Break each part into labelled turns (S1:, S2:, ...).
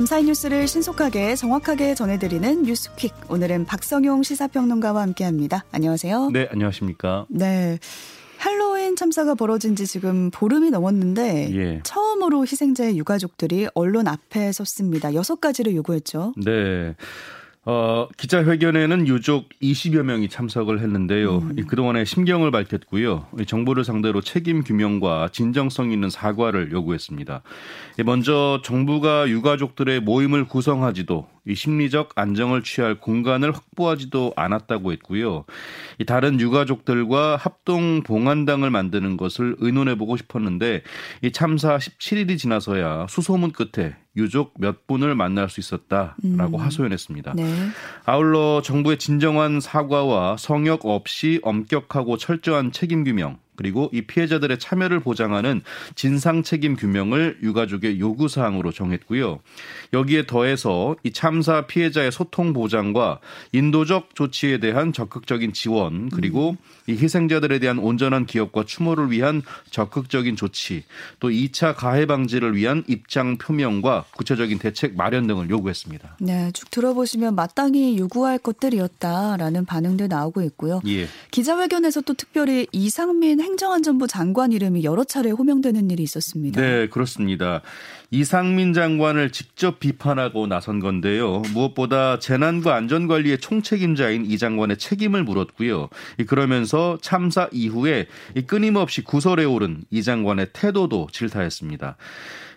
S1: 밤사이 뉴스를 신속하게 정확하게 전해드리는 뉴스퀵. 오늘은 박성용 시사평론가와 함께합니다. 안녕하세요.
S2: 네, 안녕하십니까.
S1: 네. 할로윈 참사가 벌어진 지 지금 보름이 넘었는데 예. 처음으로 희생자의 유가족들이 언론 앞에 섰습니다. 여섯 가지를 요구했죠.
S2: 네. 어, 기자회견에는 유족 20여 명이 참석을 했는데요. 음. 그동안의 심경을 밝혔고요. 정부를 상대로 책임 규명과 진정성 있는 사과를 요구했습니다. 먼저 정부가 유가족들의 모임을 구성하지도 이 심리적 안정을 취할 공간을 확보하지도 않았다고 했고요. 이 다른 유가족들과 합동 봉안당을 만드는 것을 의논해 보고 싶었는데 이 참사 17일이 지나서야 수소문 끝에 유족 몇 분을 만날 수 있었다라고 음. 하소연했습니다. 네. 아울러 정부의 진정한 사과와 성역 없이 엄격하고 철저한 책임 규명 그리고 이 피해자들의 참여를 보장하는 진상 책임 규명을 유가족의 요구 사항으로 정했고요. 여기에 더해서 이 참사 피해자의 소통 보장과 인도적 조치에 대한 적극적인 지원 그리고 이 희생자들에 대한 온전한 기억과 추모를 위한 적극적인 조치 또 2차 가해 방지를 위한 입장 표명과 구체적인 대책 마련 등을 요구했습니다.
S1: 네, 쭉 들어보시면 마땅히 요구할 것들이었다라는 반응도 나오고 있고요. 예. 기자회견에서 또 특별히 이상민 행 정안전부 장관 이름이 여러 차례 호명되는 일이 있었습니다.
S2: 네, 그렇습니다. 이상민 장관을 직접 비판하고 나선 건데요. 무엇보다 재난과 안전관리의 총책임자인 이 장관의 책임을 물었고요. 그러면서 참사 이후에 끊임없이 구설에 오른 이 장관의 태도도 질타했습니다.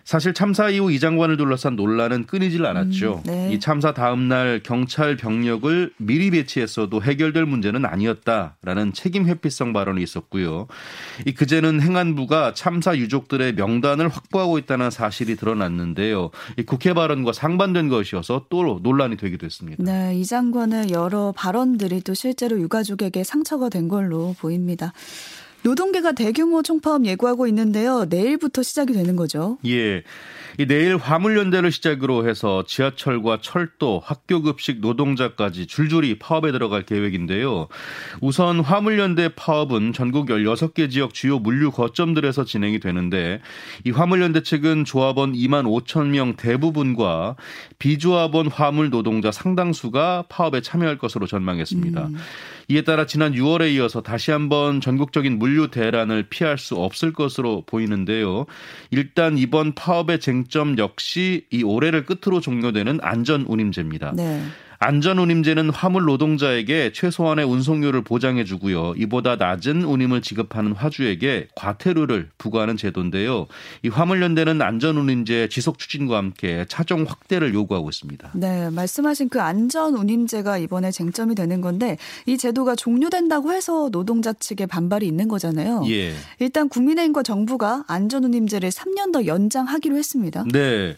S2: 사실 참사 이후 이 장관을 둘러싼 논란은 끊이질 않았죠. 음, 네. 이 참사 다음 날 경찰 병력을 미리 배치했어도 해결될 문제는 아니었다라는 책임 회피성 발언이 있었고요. 이 그제는 행안부가 참사 유족들의 명단을 확보하고 있다는 사실이 드러났는데요. 이 국회 발언과 상반된 것이어서 또 논란이 되기도 했습니다.
S1: 네, 이 장관의 여러 발언들이 또 실제로 유가족에게 상처가 된 걸로 보입니다. 노동계가 대규모 총파업 예고하고 있는데요. 내일부터 시작이 되는 거죠.
S2: 예. 이 내일 화물연대를 시작으로 해서 지하철과 철도, 학교급식 노동자까지 줄줄이 파업에 들어갈 계획인데요. 우선 화물연대 파업은 전국 16개 지역 주요 물류 거점들에서 진행이 되는데 이 화물연대 측은 조합원 2만 5천 명 대부분과 비조합원 화물 노동자 상당수가 파업에 참여할 것으로 전망했습니다. 음. 이에 따라 지난 6월에 이어서 다시 한번 전국적인 물류 대란을 피할 수 없을 것으로 보이는데요. 일단 이번 파업의 쟁점 역시 이 올해를 끝으로 종료되는 안전 운임제입니다. 네. 안전운임제는 화물 노동자에게 최소한의 운송료를 보장해 주고요. 이보다 낮은 운임을 지급하는 화주에게 과태료를 부과하는 제도인데요. 이 화물연대는 안전운임제 지속 추진과 함께 차종 확대를 요구하고 있습니다.
S1: 네, 말씀하신 그 안전운임제가 이번에 쟁점이 되는 건데 이 제도가 종료된다고 해서 노동자 측에 반발이 있는 거잖아요. 예. 일단 국민의힘과 정부가 안전운임제를 3년 더 연장하기로 했습니다.
S2: 네.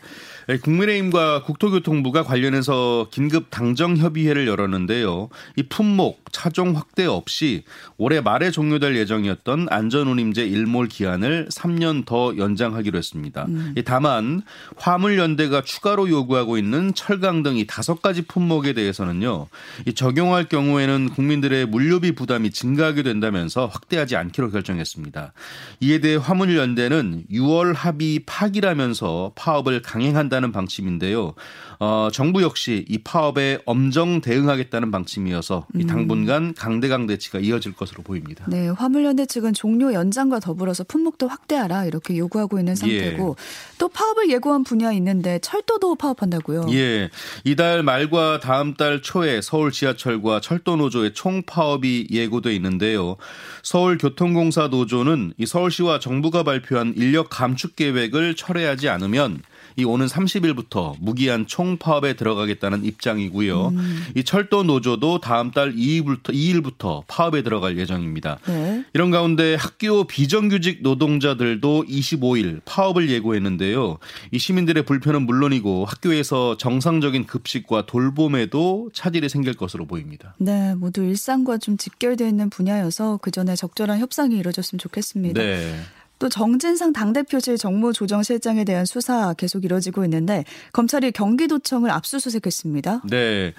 S2: 네, 국민의힘과 국토교통부가 관련해서 긴급 당 정협의회를 열었는데요. 이 품목, 차종 확대 없이 올해 말에 종료될 예정이었던 안전운임제 일몰 기한을 3년 더 연장하기로 했습니다. 음. 다만 화물연대가 추가로 요구하고 있는 철강 등 이 다섯 가지 품목에 대해서는요. 이 적용할 경우에는 국민들의 물류비 부담이 증가하게 된다면서 확대하지 않기로 결정했습니다. 이에 대해 화물연대는 6월 합의 파기라면서 파업을 강행한다. 하겠다는 방침인데요. 어, 정부 역시 이 파업에 엄정 대응하겠다는 방침이어서 이 음. 당분간 강대강 대치가 이어질 것으로 보입니다.
S1: 네, 화물연대 측은 종료 연장과 더불어서 품목도 확대하라 이렇게 요구하고 있는 상태고 예. 또 파업을 예고한 분야 있는데 철도도 파업한다고요.
S2: 예, 이달 말과 다음 달 초에 서울 지하철과 철도 노조의 총 파업이 예고돼 있는데요. 서울교통공사 노조는 이 서울시와 정부가 발표한 인력 감축 계획을 철회하지 않으면 이 오는 30일부터 무기한 총파업에 들어가겠다는 입장이고요. 음. 이 철도 노조도 다음 달 2일부터 2일부터 파업에 들어갈 예정입니다. 네. 이런 가운데 학교 비정규직 노동자들도 25일 파업을 예고했는데요. 이 시민들의 불편은 물론이고 학교에서 정상적인 급식과 돌봄에도 차질이 생길 것으로 보입니다.
S1: 네, 모두 일상과 좀 직결되어 있는 분야여서 그 전에 적절한 협상이 이루어졌으면 좋겠습니다. 네. 또 정진상 당대표실 정무조정실장에 대한 수사 계속 이뤄지고 있는데 검찰이 경기도청을 압수수색했습니다.
S2: 네.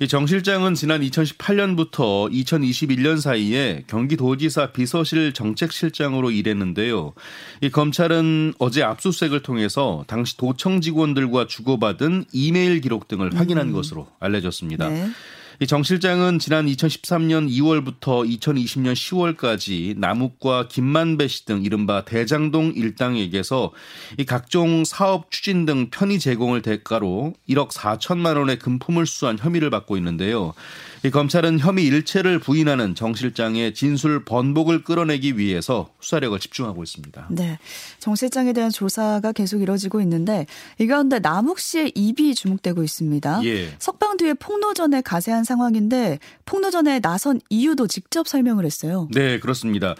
S2: 이정 실장은 지난 2018년부터 2021년 사이에 경기도지사 비서실 정책실장으로 일했는데요. 이 검찰은 어제 압수수색을 통해서 당시 도청 직원들과 주고받은 이메일 기록 등을 확인한 음. 것으로 알려졌습니다. 네. 이정 실장은 지난 2013년 2월부터 2020년 10월까지 남욱과 김만배 씨 등 이른바 대장동 일당에게서 이 각종 사업 추진 등 편의 제공을 대가로 1억 4천만 원의 금품을 수수한 혐의를 받고 있는데요. 이 검찰은 혐의 일체를 부인하는 정 실장의 진술 번복을 끌어내기 위해서 수사력을 집중하고 있습니다.
S1: 네. 정 실장에 대한 조사가 계속 이뤄지고 있는데 이 가운데 남욱 씨의 입이 주목되고 있습니다. 예. 석방 뒤에 폭로 전에 가세한 상황인데 폭로 전에 나선 이유도 직접 설명을 했어요.
S2: 네, 그렇습니다.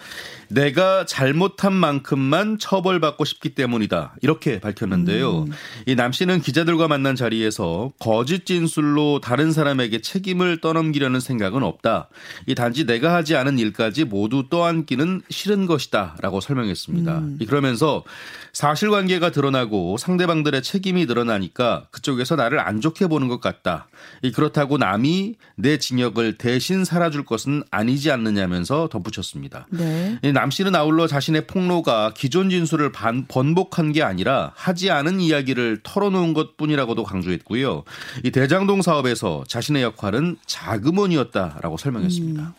S2: 내가 잘못한 만큼만 처벌받고 싶기 때문이다. 이렇게 밝혔는데요. 음. 이남 씨는 기자들과 만난 자리에서 거짓 진술로 다른 사람에게 책임을 떠넘 떠넘기려는 생각은 없다. 이 단지 내가 하지 않은 일까지 모두 떠안기는 싫은 것이다라고 설명했습니다. 음. 그러면서 사실관계가 드러나고 상대방들의 책임이 늘어나니까 그쪽에서 나를 안 좋게 보는 것 같다. 그렇다고 남이 내 징역을 대신 살아줄 것은 아니지 않느냐면서 덧붙였습니다. 네. 남 씨는 아울러 자신의 폭로가 기존 진술을 반, 번복한 게 아니라 하지 않은 이야기를 털어놓은 것뿐이라고도 강조했고요. 이 대장동 사업에서 자신의 역할은 자금원이었다라고 설명했습니다. 음.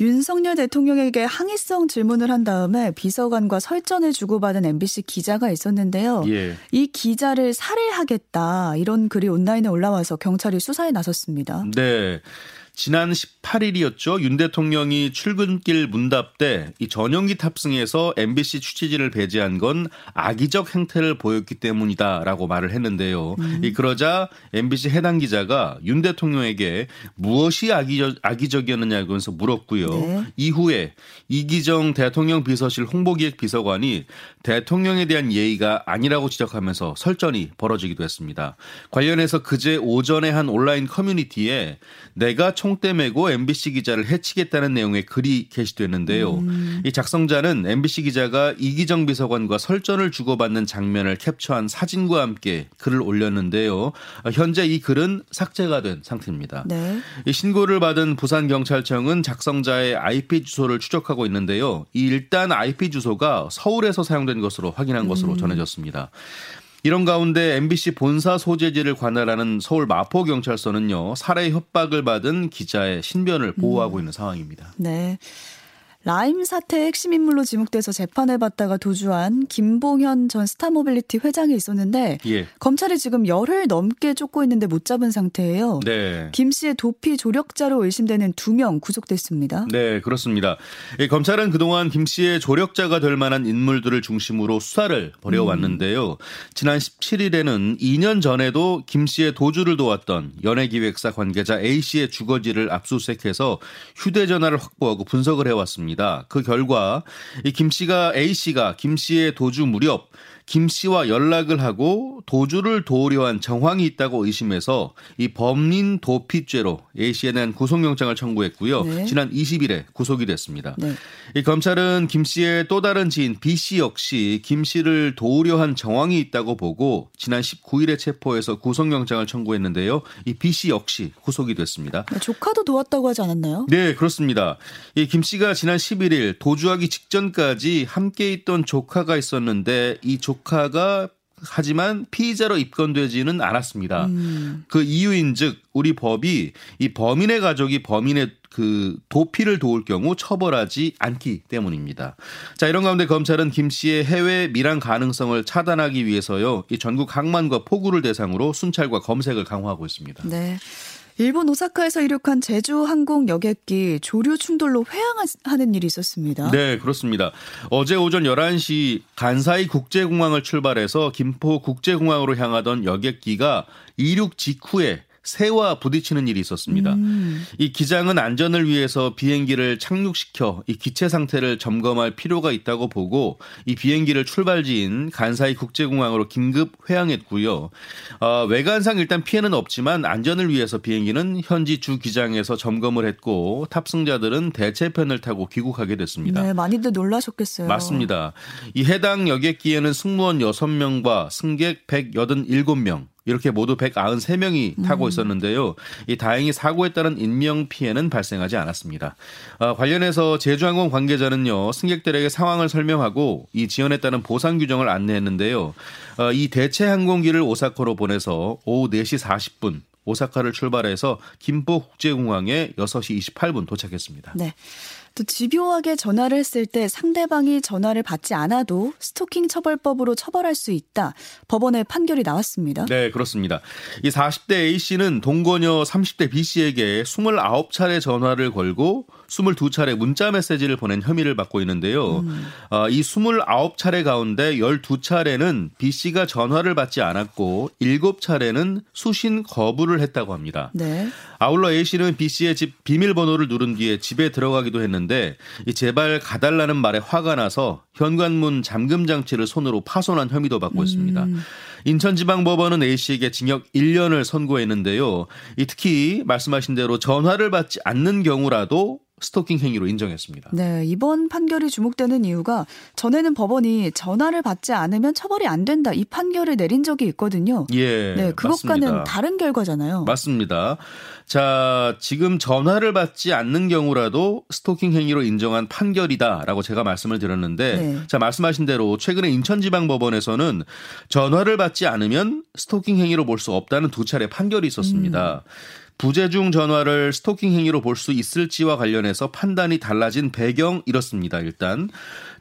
S1: 윤석열 대통령에게 항의성 질문을 한 다음에 비서관과 설전을 주고받은 MBC 기자가 있었는데요. 예. 이 기자를 살해하겠다 이런 글이 온라인에 올라와서 경찰이 수사에 나섰습니다.
S2: 네. 지난 18일이었죠. 윤 대통령이 출근길 문답 때 이 전용기 탑승해서 MBC 취재진을 배제한 건 악의적 행태를 보였기 때문이다라고 말을 했는데요. 음. 이 그러자 MBC 해당 기자가 윤 대통령에게 무엇이 악의적, 악의적이었느냐면서 물었고요. 네. 이후에 이기정 대통령 비서실 홍보기획 비서관이 대통령에 대한 예의가 아니라고 지적하면서 설전이 벌어지기도 했습니다. 관련해서 그제 오전에 한 온라인 커뮤니티에 내가 총대 메고 MBC 기자를 해치겠다는 내용의 글이 게시됐는데요. 음. 이 작성자는 MBC 기자가 이기정 비서관과 설전을 주고받는 장면을 캡처한 사진과 함께 글을 올렸는데요. 현재 이 글은 삭제가 된 상태입니다. 네. 이 신고를 받은 부산 경찰청은 작성자의 IP 주소를 추적하고 있는데요. 이 일단 IP 주소가 서울에서 사용된 것으로 확인한 것으로 음. 전해졌습니다. 이런 가운데 MBC 본사 소재지를 관할하는 서울 마포경찰서는요, 살해 협박을 받은 기자의 신변을 보호하고 음. 있는 상황입니다.
S1: 네. 라임 사태 핵심 인물로 지목돼서 재판을 받다가 도주한 김봉현 전 스타모빌리티 회장이 있었는데 예. 검찰이 지금 열흘 넘게 쫓고 있는데 못 잡은 상태예요. 네. 김 씨의 도피 조력자로 의심되는 두 명 구속됐습니다.
S2: 네, 그렇습니다. 예, 검찰은 그동안 김 씨의 조력자가 될 만한 인물들을 중심으로 수사를 벌여왔는데요. 음. 지난 17일에는 2년 전에도 김 씨의 도주를 도왔던 연예기획사 관계자 A 씨의 주거지를 압수수색해서 휴대전화를 확보하고 분석을 해왔습니다. 그 결과 이 김 씨가 A 씨가 김 씨의 도주 무렵 김 씨와 연락을 하고 도주를 도우려 한 정황이 있다고 의심해서 이 범인 도피죄로 A 씨에 대한 구속영장을 청구했고요. 네. 지난 20일에 구속이 됐습니다. 네. 이 검찰은 김 씨의 또 다른 지인 B 씨 역시 김 씨를 도우려 한 정황이 있다고 보고 지난 19일에 체포해서 구속영장을 청구했는데요. 이 B 씨 역시 구속이 됐습니다.
S1: 네, 조카도 도왔다고 하지 않았나요?
S2: 네, 그렇습니다. 이 김 씨가 지난 11일 도주하기 직전까지 함께 있던 조카가 있었는데 이 조카 조카가 하지만 피의자로 입건되지는 않았습니다. 음. 그 이유인즉 우리 법이 이 범인의 가족이 범인의 그 도피를 도울 경우 처벌하지 않기 때문입니다. 자 이런 가운데 검찰은 김 씨의 해외 밀항 가능성을 차단하기 위해서요 이 전국 항만과 포구를 대상으로 순찰과 검색을 강화하고 있습니다.
S1: 네. 일본 오사카에서 이륙한 제주 항공 여객기 조류 충돌로 회항하는 일이 있었습니다.
S2: 네, 그렇습니다. 어제 오전 11시 간사이 국제공항을 출발해서 김포 국제공항으로 향하던 여객기가 이륙 직후에 새와 부딪히는 일이 있었습니다. 음. 이 기장은 안전을 위해서 비행기를 착륙시켜 이 기체 상태를 점검할 필요가 있다고 보고 이 비행기를 출발지인 간사이 국제공항으로 긴급 회항했고요. 어, 외관상 일단 피해는 없지만 안전을 위해서 비행기는 현지 주 기장에서 점검을 했고 탑승자들은 대체편을 타고 귀국하게 됐습니다.
S1: 네, 많이들 놀라셨겠어요.
S2: 맞습니다. 이 해당 여객기에는 승무원 6명과 승객 187명 이렇게 모두 193명이 타고 음. 있었는데요. 이 다행히 사고에 따른 인명 피해는 발생하지 않았습니다. 어, 관련해서 제주항공 관계자는요 승객들에게 상황을 설명하고 이 지연에 따른 보상 규정을 안내했는데요. 어, 이 대체 항공기를 오사카로 보내서 오후 4시 40분 오사카를 출발해서 김포 국제공항에 6시 28분 도착했습니다.
S1: 네. 또 집요하게 전화를 했을 때 상대방이 전화를 받지 않아도 스토킹 처벌법으로 처벌할 수 있다. 법원의 판결이 나왔습니다.
S2: 네, 그렇습니다. 이 40대 A 씨는 동거녀 30대 B 씨에게 29차례 전화를 걸고 22차례 문자 메시지를 보낸 혐의를 받고 있는데요. 음. 어, 이 29차례 가운데 12차례는 B 씨가 전화를 받지 않았고 7차례는 수신 거부를 했다고 합니다. 네. 아울러 A 씨는 B 씨의 집 비밀번호를 누른 뒤에 집에 들어가기도 했는데 이 제발 가달라는 말에 화가 나서 현관문 잠금 장치를 손으로 파손한 혐의도 받고 있습니다. 음. 인천지방법원은 A 씨에게 징역 1년을 선고했는데요. 이 특히 말씀하신 대로 전화를 받지 않는 경우라도 스토킹 행위로 인정했습니다.
S1: 네, 이번 판결이 주목되는 이유가 전에는 법원이 전화를 받지 않으면 처벌이 안 된다 이 판결을 내린 적이 있거든요.
S2: 예.
S1: 네, 그것과는 맞습니다. 다른 결과잖아요.
S2: 맞습니다. 자, 지금 전화를 받지 않는 경우라도 스토킹 행위로 인정한 판결이다라고 제가 말씀을 드렸는데 네. 자, 말씀하신 대로 최근에 인천지방법원에서는 전화를 받지 않으면 스토킹 행위로 볼 수 없다는 두 차례 판결이 있었습니다. 음. 부재중 전화를 스토킹 행위로 볼 수 있을지와 관련해서 판단이 달라진 배경 이렇습니다. 일단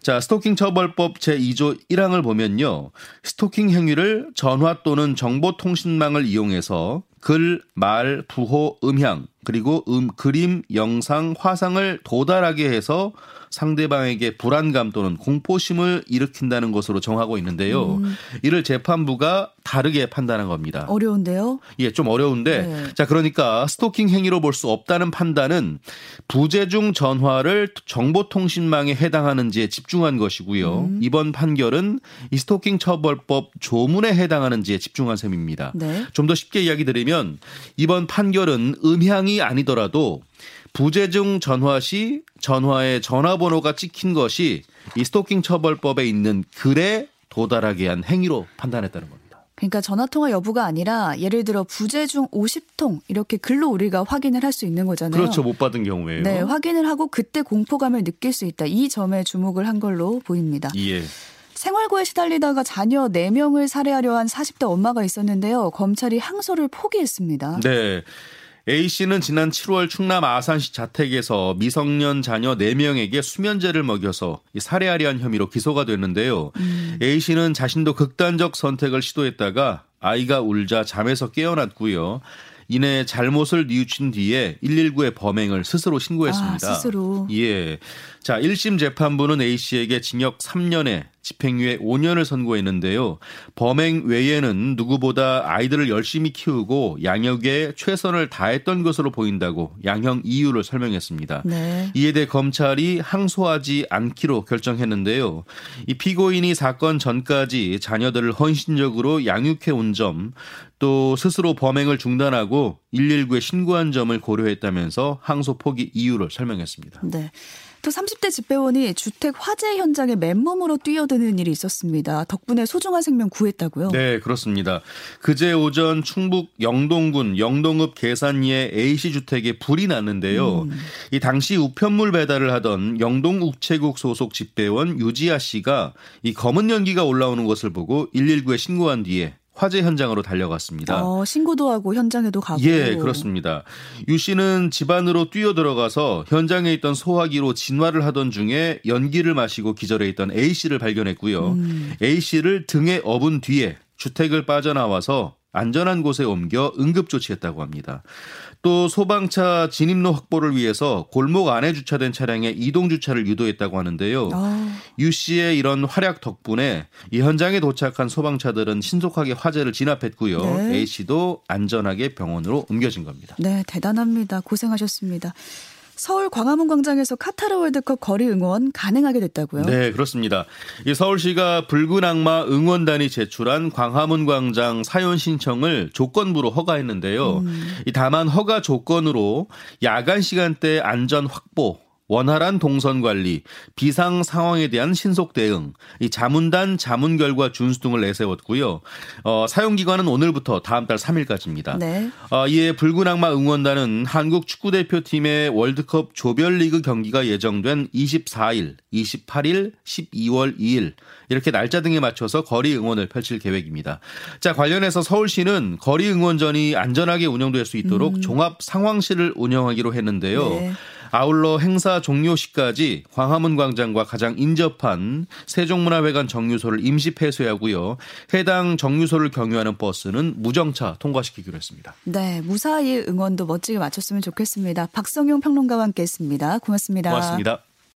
S2: 자, 스토킹 처벌법 제2조 1항을 보면요. 스토킹 행위를 전화 또는 정보통신망을 이용해서 글, 말, 부호, 음향, 그리고 음, 그림, 영상, 화상을 도달하게 해서 상대방에게 불안감 또는 공포심을 일으킨다는 것으로 정하고 있는데요. 음. 이를 재판부가 다르게 판단한 겁니다.
S1: 어려운데요?
S2: 예, 좀 어려운데. 네. 자, 그러니까 스토킹 행위로 볼 수 없다는 판단은 부재중 전화를 정보통신망에 해당하는지에 집 중한 것이고요. 음. 이번 판결은 이 스토킹 처벌법 조문에 해당하는지에 집중한 셈입니다. 네. 좀더 쉽게 이야기 드리면 이번 판결은 음향이 아니더라도 부재중 전화 시 전화의 전화번호가 찍힌 것이 이 스토킹 처벌법에 있는 글에 도달하게 한 행위로 판단했다는 겁니다.
S1: 그러니까 전화 통화 여부가 아니라 예를 들어 부재 중 50통 이렇게 글로 우리가 확인을 할 수 있는 거잖아요.
S2: 그렇죠. 못 받은 경우에요.
S1: 네, 확인을 하고 그때 공포감을 느낄 수 있다. 이 점에 주목을 한 걸로 보입니다.
S2: 예.
S1: 생활고에 시달리다가 자녀 4명을 살해하려 한 40대 엄마가 있었는데요. 검찰이 항소를 포기했습니다.
S2: 네. A 씨는 지난 7월 충남 아산시 자택에서 미성년 자녀 4명에게 수면제를 먹여서 살해하려 한 혐의로 기소가 됐는데요. 음. A 씨는 자신도 극단적 선택을 시도했다가 아이가 울자 잠에서 깨어났고요. 이내 잘못을 뉘우친 뒤에 119에 범행을 스스로 신고했습니다.
S1: 아, 스스로.
S2: 예. 자, 1심 재판부는 A 씨에게 징역 3년에 집행유예 5년을 선고했는데요. 범행 외에는 누구보다 아이들을 열심히 키우고 양육에 최선을 다했던 것으로 보인다고 양형 이유를 설명했습니다. 네. 이에 대해 검찰이 항소하지 않기로 결정했는데요. 이 피고인이 사건 전까지 자녀들을 헌신적으로 양육해 온 점, 또 스스로 범행을 중단하고 119에 신고한 점을 고려했다면서 항소 포기 이유를 설명했습니다.
S1: 네. 또 30대 집배원이 주택 화재 현장에 맨몸으로 뛰어드는 일이 있었습니다. 덕분에 소중한 생명 구했다고요?
S2: 네, 그렇습니다. 그제 오전 충북 영동군 영동읍 계산리의 A씨 주택에 불이 났는데요. 음. 이 당시 우편물 배달을 하던 영동 우체국 소속 집배원 유지아 씨가 이 검은 연기가 올라오는 것을 보고 119에 신고한 뒤에 화재 현장으로 달려갔습니다.
S1: 어, 신고도 하고 현장에도 가고.
S2: 예, 그렇습니다. 유 씨는 집 안으로 뛰어 들어가서 현장에 있던 소화기로 진화를 하던 중에 연기를 마시고 기절해 있던 A 씨를 발견했고요. 음. A 씨를 등에 업은 뒤에 주택을 빠져나와서 안전한 곳에 옮겨 응급 조치했다고 합니다. 또 소방차 진입로 확보를 위해서 골목 안에 주차된 차량의 이동 주차를 유도했다고 하는데요. 아. 유 씨의 이런 활약 덕분에 이 현장에 도착한 소방차들은 신속하게 화재를 진압했고요. 네. A 씨도 안전하게 병원으로 옮겨진 겁니다.
S1: 네, 대단합니다. 고생하셨습니다. 서울 광화문 광장에서 카타르 월드컵 거리 응원 가능하게 됐다고요?
S2: 네, 그렇습니다. 이 서울시가 붉은 악마 응원단이 제출한 광화문 광장 사연 신청을 조건부로 허가했는데요. 음. 다만 허가 조건으로 야간 시간대 안전 확보 원활한 동선 관리, 비상 상황에 대한 신속 대응, 이 자문단 자문 결과 준수 등을 내세웠고요. 어, 사용 기간은 오늘부터 다음 달 3일까지입니다. 네. 어, 이에 붉은 악마 응원단은 한국 축구 대표팀의 월드컵 조별리그 경기가 예정된 24일, 28일, 12월 2일 이렇게 날짜 등에 맞춰서 거리 응원을 펼칠 계획입니다. 자, 관련해서 서울시는 거리 응원전이 안전하게 운영될 수 있도록 음. 종합 상황실을 운영하기로 했는데요. 네. 아울러 행사 종료 시까지 광화문 광장과 가장 인접한 세종문화회관 정류소를 임시 폐쇄하고요. 해당 정류소를 경유하는 버스는 무정차 통과시키기로 했습니다.
S1: 네, 무사히 응원도 멋지게 마쳤으면 좋겠습니다. 박성용 평론가와 함께했습니다. 고맙습니다.
S2: 고맙습니다.